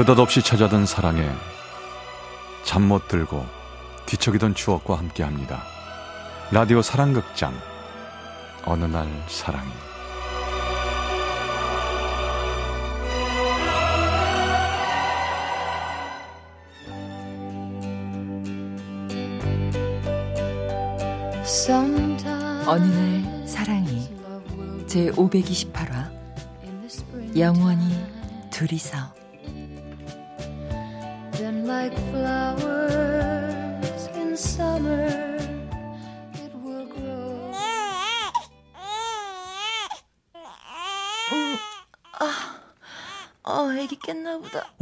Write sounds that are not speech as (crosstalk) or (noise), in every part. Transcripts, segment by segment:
느닷없이 찾아든 사랑에 잠 못 들고 뒤척이던 추억과 함께 합니다. 라디오 사랑극장 어느 날 사랑이 어느 날 사랑이 제 528화 영원히 둘이서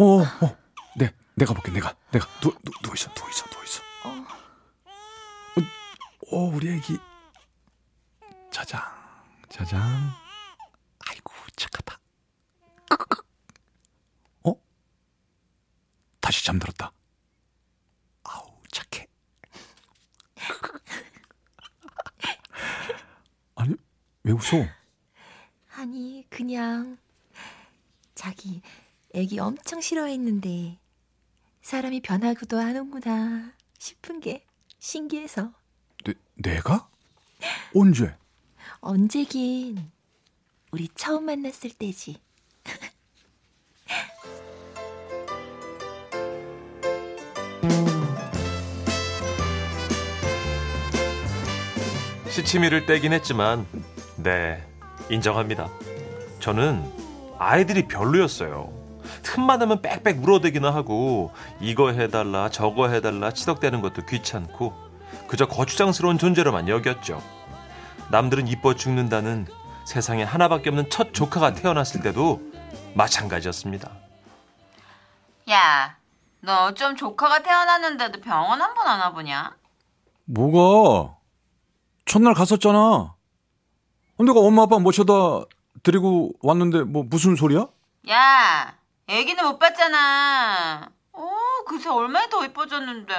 어, 어, 네, 내가 볼게, 내가, 내가 누, 누, 누워 있어, 누워 있어, 누워 있어. 어, 어, 우리 애기 자장, 자장. 아이고 착하다. 어? 다시 잠들었다. 아우 착해. (laughs) 아니 왜 웃어? 아니 그냥 자기 애기 엄청 싫어했는데 사람이 변하기도 하는구나 싶은 게 신기해서. 내, 내가? 언제? 언제긴 우리 처음 만났을 때지. (laughs) 시치미를 떼긴 했지만 네 인정합니다. 저는 아이들이 별로였어요. 틈만 하면 빽빽 물어대기나 하고 이거 해달라 저거 해달라 치덕대는 것도 귀찮고 그저 거추장스러운 존재로만 여겼죠. 남들은 이뻐 죽는다는 세상에 하나밖에 없는 첫 조카가 태어났을 때도 마찬가지였습니다. 야, 너 좀 조카가 태어났는데도 병원 한 번 안 와보냐? 뭐가? 첫날 갔었잖아. 내가 엄마 아빠 모셔다 데리고 왔는데 뭐 무슨 소리야? 야, 애기는 못 봤잖아. 어, 그새 얼마나 더 이뻐졌는데.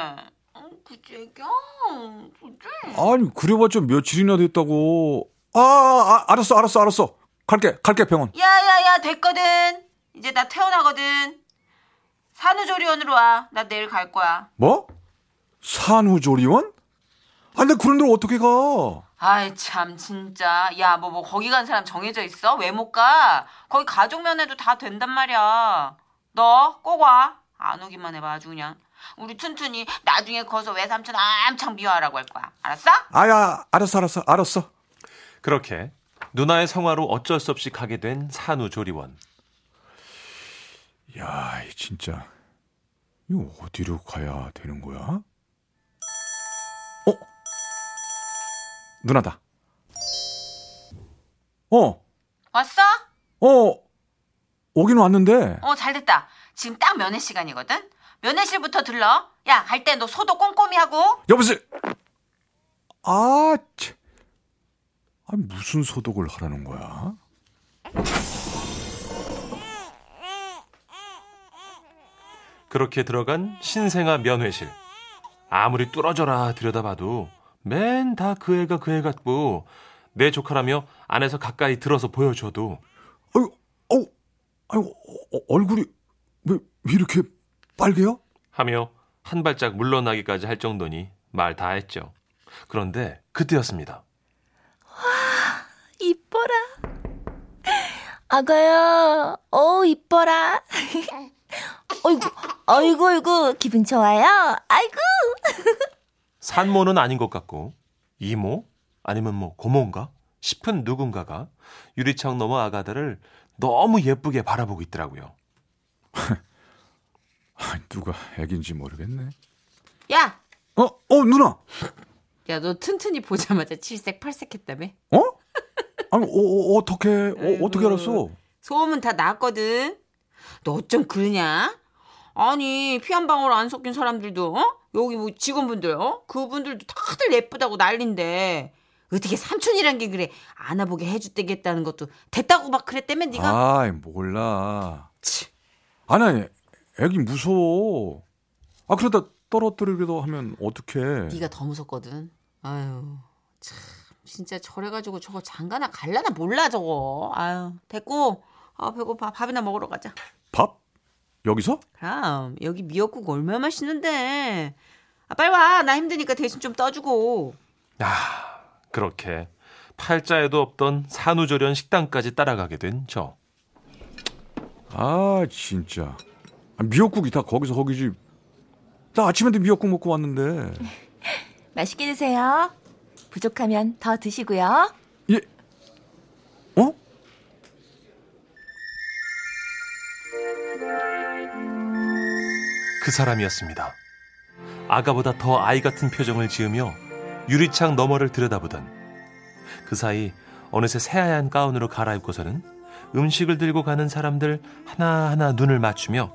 어, 그치, 애기야. 그치? 아니 그래봤자 며칠이나 됐다고. 아, 아 알았어 알았어 알았어. 갈게 갈게 병원. 야, 야, 야, 됐거든. 이제 나 퇴원하거든. 산후조리원으로 와. 나 내일 갈 거야. 뭐? 산후조리원? 아, 근데 그런 데를 어떻게 가? 아이 참 진짜 야 뭐 뭐 거기 간 사람 정해져 있어? 왜 못 가? 거기 가족 면회도 다 된단 말이야. 너 꼭 와. 안 오기만 해봐 아주 그냥. 우리 튼튼이 나중에 커서 외삼촌 엄청 미워하라고 할 거야. 알았어? 아야, 알았어, 알았어, 알았어. 그렇게 누나의 성화로 어쩔 수 없이 가게 된 산후 조리원. 야, 진짜 이거 어디로 가야 되는 거야? 누나다. 어, 왔어? 어, 오긴 왔는데. 어 잘 됐다. 지금 딱 면회 시간이거든. 면회실부터 들러. 야 갈 때 너 소독 꼼꼼히 하고. 여보세요. 아, 참. 아, 무슨 소독을 하라는 거야? 그렇게 들어간 신생아 면회실. 아무리 뚫어져라 들여다봐도 맨 다 그 애가 그 애 같고 내 조카라며 안에서 가까이 들어서 보여줘도 아유, 어우, 아유, 어, 어, 얼굴이 왜, 왜 이렇게 빨개요? 하며 한 발짝 물러나기까지 할 정도니 말 다 했죠. 그런데 그때였습니다. 이뻐라. 아가야, 어 이뻐라. 어이구, 어이구, 어이구, 기분 좋아요? 아이고. (laughs) 산모는 아닌 것 같고 이모 아니면 뭐 고모인가 싶은 누군가가 유리창 너머 아가들을 너무 예쁘게 바라보고 있더라고요. (laughs) 아, 누가 애긴지 모르겠네. 야, 어, 어, 누나. 야 너 튼튼이 보자마자 칠색 팔색했다며? 어? 아니, 어, 어 어 떻게, 어, 어떻게 알았어? 소음은 다 났거든. 너 어쩜 그러냐? 아니 피 한 방울 안 섞인 사람들도 어? 여기 뭐 직원분들 어? 그분들도 다들 예쁘다고 난린데 어떻게 삼촌이란 게 그래 안아보게 해주겠다는 것도 됐다고 막 그랬다며 네가 아이, 몰라. 치. 아니, 아니, 애기 무서워. 아, 그러다 떨어뜨리기도 하면 어떡해. 네가 더 무섭거든. 아유 참 진짜 저래가지고 저거 장가나 갈라나 몰라 저거. 아유 됐고 아 배고파 밥이나 먹으러 가자. 밥? 여기서? 그럼 여기 미역국 얼마나 맛있는데. 아 빨리 와. 나 힘드니까 대신 좀 떠주고. 아, 그렇게 팔자에도 없던 산후조리원 식당까지 따라가게 된 저. 아 진짜 아, 미역국이 다 거기서 거기지 나 아침에도 미역국 먹고 왔는데 (laughs) 맛있게 드세요. 부족하면 더 드시고요. 예 어? 그 사람이었습니다. 아가보다 더 아이 같은 표정을 지으며 유리창 너머를 들여다보던 그 사이 어느새 새하얀 가운으로 갈아입고서는 음식을 들고 가는 사람들 하나하나 눈을 맞추며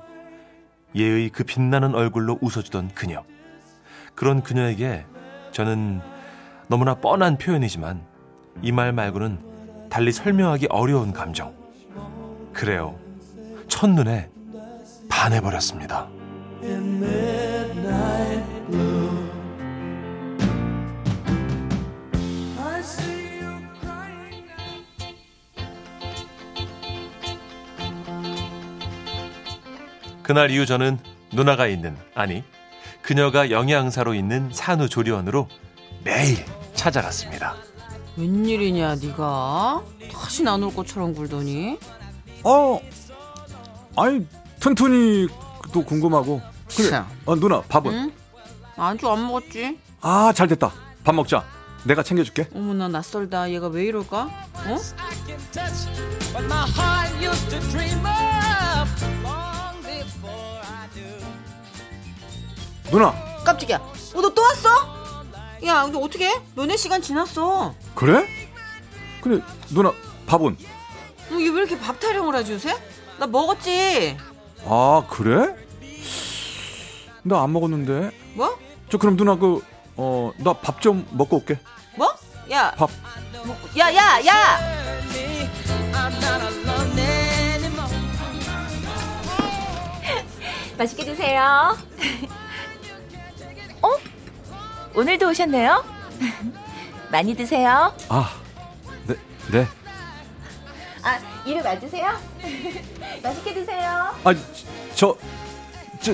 예의 그 빛나는 얼굴로 웃어주던 그녀. 그런 그녀에게 저는 너무나 뻔한 표현이지만 이 말 말고는 달리 설명하기 어려운 감정. 그래요. 첫눈에 반해버렸습니다. 그날 이후 저는 누나가 있는 아니 그녀가 영양사로 있는 산후조리원으로 매일 찾아갔습니다. 웬일이냐 네가 다시 안올 것처럼 굴더니. 어 아니 튼튼이 도 궁금하고 그래 참. 어, 누나 밥은 응? 안주 안 먹었지? 아 잘 됐다 밥 먹자 내가 챙겨줄게 어머나 낯설다. 얘가 왜 이럴까? 어? 누나 깜짝이야. 어, 너 또 왔어? 야, 근데 어떻게? 면회 시간 지났어. 그래? 그래 누나 밥은 어, 얘왜 이렇게 밥 타령을 하지 요새? 나 먹었지. 아 그래? 나 안 먹었는데 뭐? 저 그럼 누나 그 어 나 밥 좀 먹고 올게 뭐? 야, 밥 야, 야, 야! (laughs) 맛있게 드세요. (laughs) 어? 오늘도 오셨네요? (laughs) 많이 드세요. 아, 네, 네. 아, 입에 맞으세요? 맛있게 드세요. 아, 저, 저,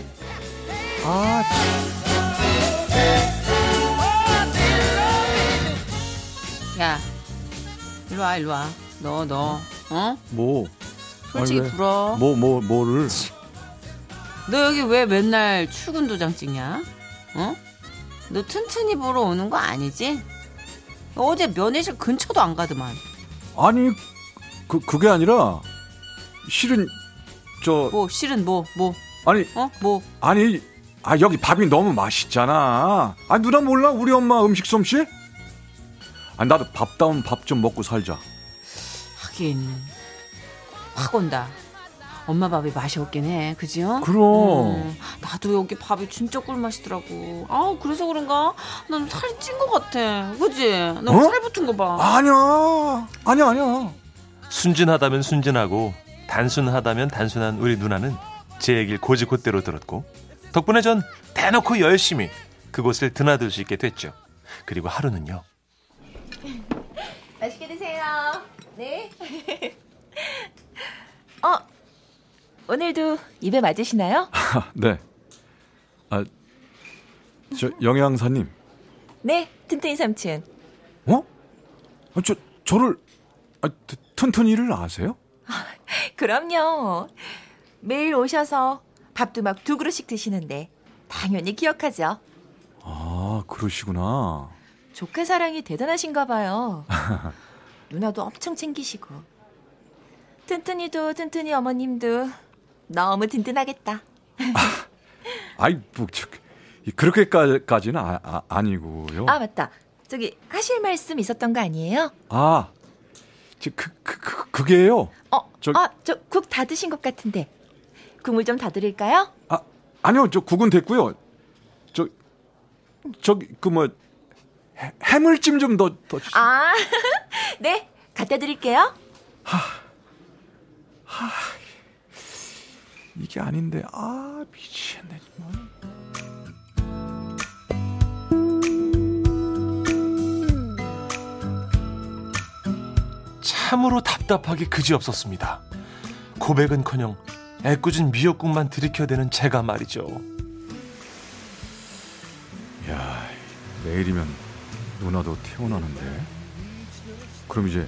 아, 야, 일로 와, 일로 와. 너, 너, 어? 뭐, 솔직히 아니, 왜? 불어. 뭐, 뭐, 뭐를? 너 여기 왜 맨날 출근 도장 찍냐? 어? 너 튼튼히 보러 오는 거 아니지? 너 어제 면회실 근처도 안 가더만. 아니, 그, 그게 아니라, 실은, 저, 뭐, 실은 뭐, 뭐, 아니, 어? 뭐. 아니, 아, 여기 밥이 너무 맛있잖아. 아, 누나 몰라? 우리 엄마 음식 솜씨? 아, 나도 밥다운 밥 좀 먹고 살자. 하긴. 확 온다. 엄마 밥이 맛이 없긴 해. 그지요? 그럼. 음, 나도 여기 밥이 진짜 꿀맛이더라고. 아 그래서 그런가? 난 살이 찐 것 같아. 그지? 나 어? 살 붙은 거 봐. 아니야. 아니야, 아니야. 순진하다면 순진하고 단순하다면 단순한 우리 누나는 제 얘기를 고지곧대로 들었고 덕분에 전 대놓고 열심히 그곳을 드나들 수 있게 됐죠. 그리고 하루는요. (laughs) 맛있게 드세요. 네. (laughs) 어, 오늘도 입에 맞으시나요? 아, (laughs) 네. 아, 저, 영양사님. 네, 튼튼이 삼촌. 어? 아, 저, 저를, 아, 트- 튼튼이를 아세요? 그럼요. 매일 오셔서 밥도 막 두 그릇씩 드시는데 당연히 기억하죠. 아, 그러시구나. 조카 사랑이 대단하신가 봐요. (laughs) 누나도 엄청 챙기시고. 튼튼이도 튼튼이 어머님도 너무 든든하겠다. (laughs) 아이, 뭐, 저, 그렇게까지는 아, 아, 아 니고요. 아 맞다. 저기 하실 말씀 있었던 거 아니에요? 아, 저, 그, 그, 그, 그게요. 어, 저- 아, 저 국 다 드신 것 같은데. 국물 좀더 드릴까요? 아, 아니요, 저 국은 됐고요. 저, 저기, 그 뭐, 해- 해물찜 좀 더, 더. 주- 아, (laughs) 네, 갖다 드릴게요. 이게 아닌데, 아, 미치겠네, 정말. 참으로 답답하게 그지없었습니다. 고백은커녕 애꿎은 미역국만 들이켜대는 제가 말이죠. 야, 내일이면 누나도 태어나는데. 그럼 이제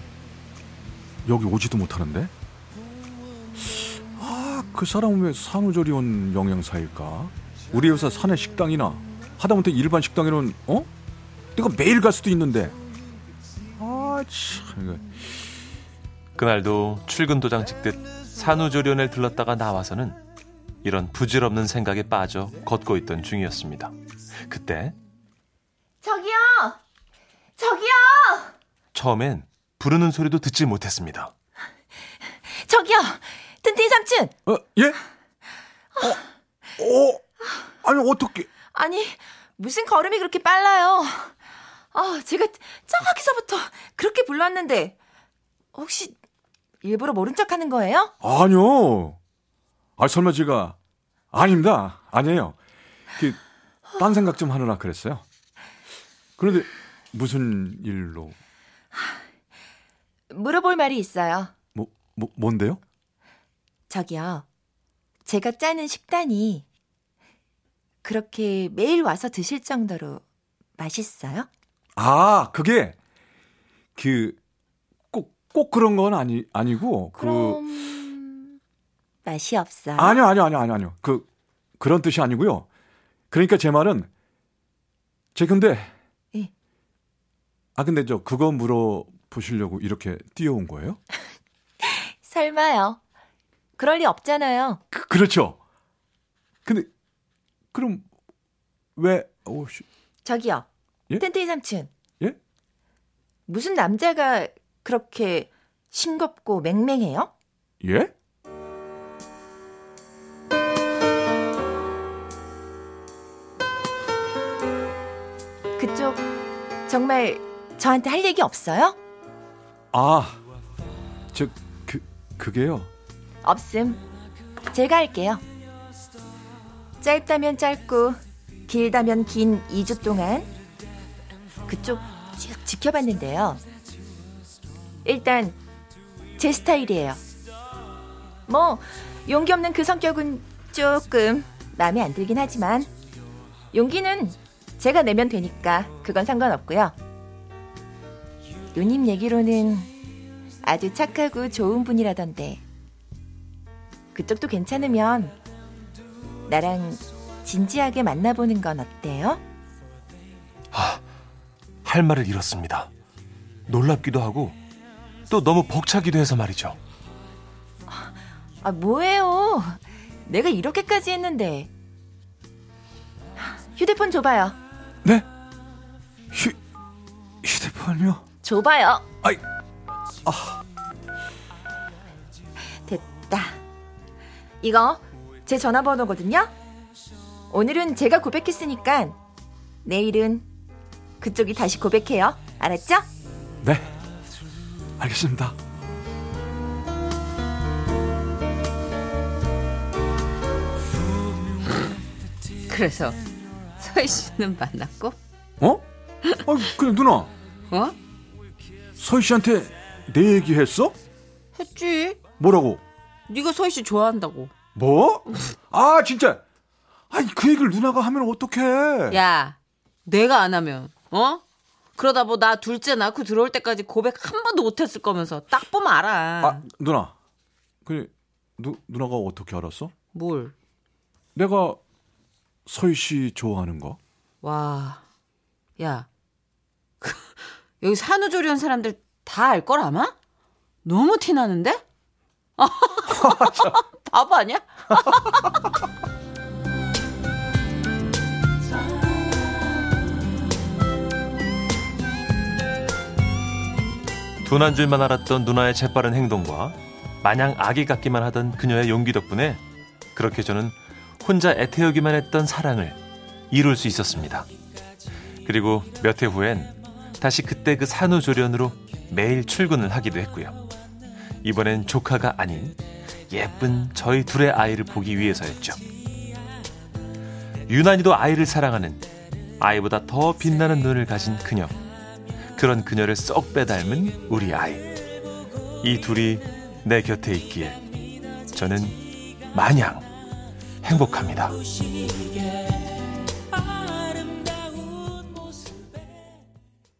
여기 오지도 못하는데? 아, 그 사람은 왜 산후조리원 영양사일까? 우리 회사 사내 식당이나 하다못해 일반 식당에는 어? 내가 매일 갈 수도 있는데. 아, 참. 그날도 출근 도장 찍듯 산후조리원을 들렀다가 나와서는 이런 부질없는 생각에 빠져 걷고 있던 중이었습니다. 그때 저기요! 저기요! 처음엔 부르는 소리도 듣지 못했습니다. 저기요! 튼튼 삼촌! 어, 예? 어, 어, 아니 어떻게? 아니, 무슨 걸음이 그렇게 빨라요? 아, 제가 저기서부터 그렇게 불렀는데, 혹시 일부러 모른 척 하는 거예요? 아니요. 아 설마 제가 아닙니다. 아니에요. 그, 딴 생각 좀 하느라 그랬어요. 그런데 무슨 일로? 물어볼 말이 있어요. 뭐, 뭐 뭔데요? 저기요. 제가 짜는 식단이 그렇게 매일 와서 드실 정도로 맛있어요? 아 그게 그 꼭꼭 그런 건 아니 아니고 그럼 맛이 없어요. 그 아니요 아니요 아니요 아니요 아니요 그 그런 뜻이 아니고요. 그러니까 제 말은 제 근데 예. 아 근데 저 그거 물어 보시려고 이렇게 뛰어온 거예요? (laughs) 설마요. 그럴 리 없잖아요. 그, 그렇죠. 근데 그럼 왜 오, 씨, 저기요. 예? 텐테이 삼촌. 예? 무슨 남자가 그렇게 싱겁고 맹맹해요? 예? 그쪽 정말 저한테 할 얘기 없어요? 아, 저 그 그게요. 없음. 제가 할게요. 짧다면 짧고 길다면 긴 2주 동안 그쪽 쭉 지켜봤는데요. 일단 제 스타일이에요. 뭐 용기 없는 그 성격은 조금 마음에 안 들긴 하지만 용기는 제가 내면 되니까 그건 상관없고요. 누님 얘기로는 아주 착하고 좋은 분이라던데 그쪽도 괜찮으면 나랑 진지하게 만나보는 건 어때요? 할 말을 잃었습니다. 놀랍기도 하고 또 너무 벅차기도 해서 말이죠. 아 뭐예요? 내가 이렇게까지 했는데 휴대폰 줘봐요. 네? 휴 휴대폰이요? 줘봐요. 아이, 됐다. 이거 제 전화번호거든요. 오늘은 제가 고백했으니까 내일은 그쪽이 다시 고백해요. 알았죠? 네. 알겠습니다. 그래서 서희 씨는 만났고 어? 아, 그래 누나. 어? 서희 씨한테 내 얘기 했어? 했지. 뭐라고? 네가 서희 씨 좋아한다고. 뭐? 아, 진짜. 아니, 그 얘기를 누나가 하면 어떡해. 야, 내가 안 하면 어? 그러다 뭐 나 둘째 낳고 들어올 때까지 고백 한 번도 못했을 거면서 딱 보면 알아. 아, 누나. 그 누, 누나가 어떻게 알았어? 뭘? 내가 서희 씨 좋아하는 거? 와, 야, 여기 산후조리원 사람들 다 알 걸 아마? 너무 티 나는데? (laughs) (laughs) 바보 아니야? (laughs) 둔한 줄만 알았던 누나의 재빠른 행동과 마냥 아기 같기만 하던 그녀의 용기 덕분에 그렇게 저는 혼자 애태우기만 했던 사랑을 이룰 수 있었습니다. 그리고 몇 해 후엔 다시 그때 그 산후조리원으로 매일 출근을 하기도 했고요. 이번엔 조카가 아닌 예쁜 저희 둘의 아이를 보기 위해서였죠. 유난히도 아이를 사랑하는 아이보다 더 빛나는 눈을 가진 그녀. 그런 그녀를 쏙 빼닮은 우리 아이. 이 둘이 내 곁에 있기에 저는 마냥 행복합니다.